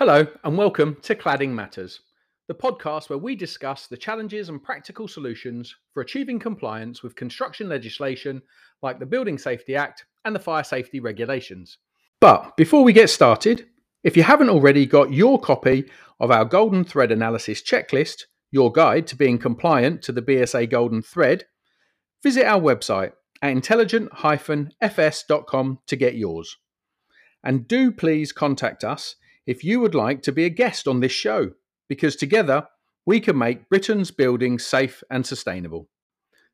Hello, and welcome to Cladding Matters, the podcast where we discuss the challenges and practical solutions for achieving compliance with construction legislation like the Building Safety Act and the Fire Safety Regulations. But before we get started, if you haven't already got your copy of our Golden Thread Analysis Checklist, your guide to being compliant to the BSA Golden Thread, visit our website at intelligent-fs.com to get yours. And do please contact us if you would like to be a guest on this show, because together we can make Britain's buildings safe and sustainable.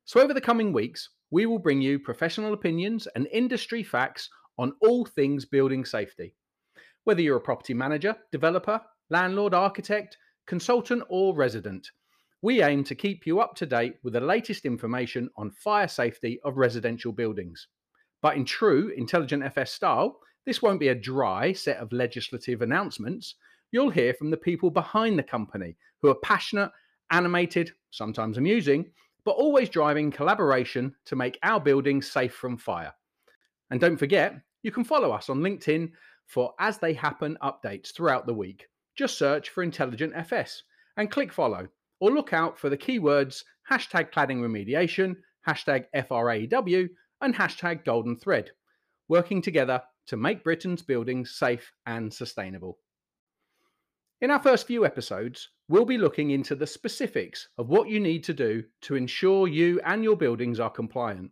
So, over the coming weeks, we will bring you professional opinions and industry facts on all things building safety. Whether you're a property manager, developer, landlord, architect, consultant, or resident, we aim to keep you up to date with the latest information on fire safety of residential buildings. But in true Intelligent FS style, this won't be a dry set of legislative announcements. You'll hear from the people behind the company who are passionate, animated, sometimes amusing, but always driving collaboration to make our buildings safe from fire. And don't forget, you can follow us on LinkedIn for as they happen updates throughout the week. Just search for Intelligent FS and click follow, or look out for the keywords hashtag cladding remediation, hashtag FRAEW, and hashtag golden thread, working together to make Britain's buildings safe and sustainable. In our first few episodes, we'll be looking into the specifics of what you need to do to ensure you and your buildings are compliant,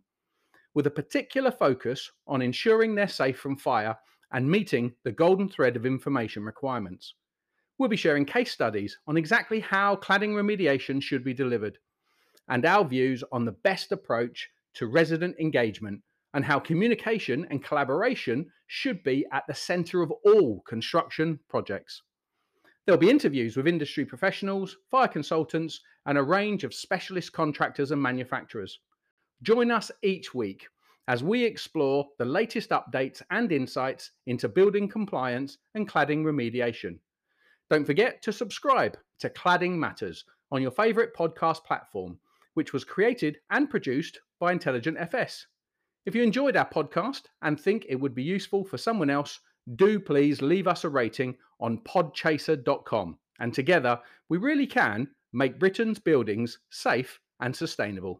with a particular focus on ensuring they're safe from fire and meeting the golden thread of information requirements. We'll be sharing case studies on exactly how cladding remediation should be delivered and our views on the best approach to resident engagement and how communication and collaboration should be at the centre of all construction projects. There'll be interviews with industry professionals, fire consultants, and a range of specialist contractors and manufacturers. Join us each week as we explore the latest updates and insights into building compliance and cladding remediation. Don't forget to subscribe to Cladding Matters on your favourite podcast platform, which was created and produced by Intelligent FS. If you enjoyed our podcast and think it would be useful for someone else, do please leave us a rating on podchaser.com. And together, we really can make Britain's buildings safe and sustainable.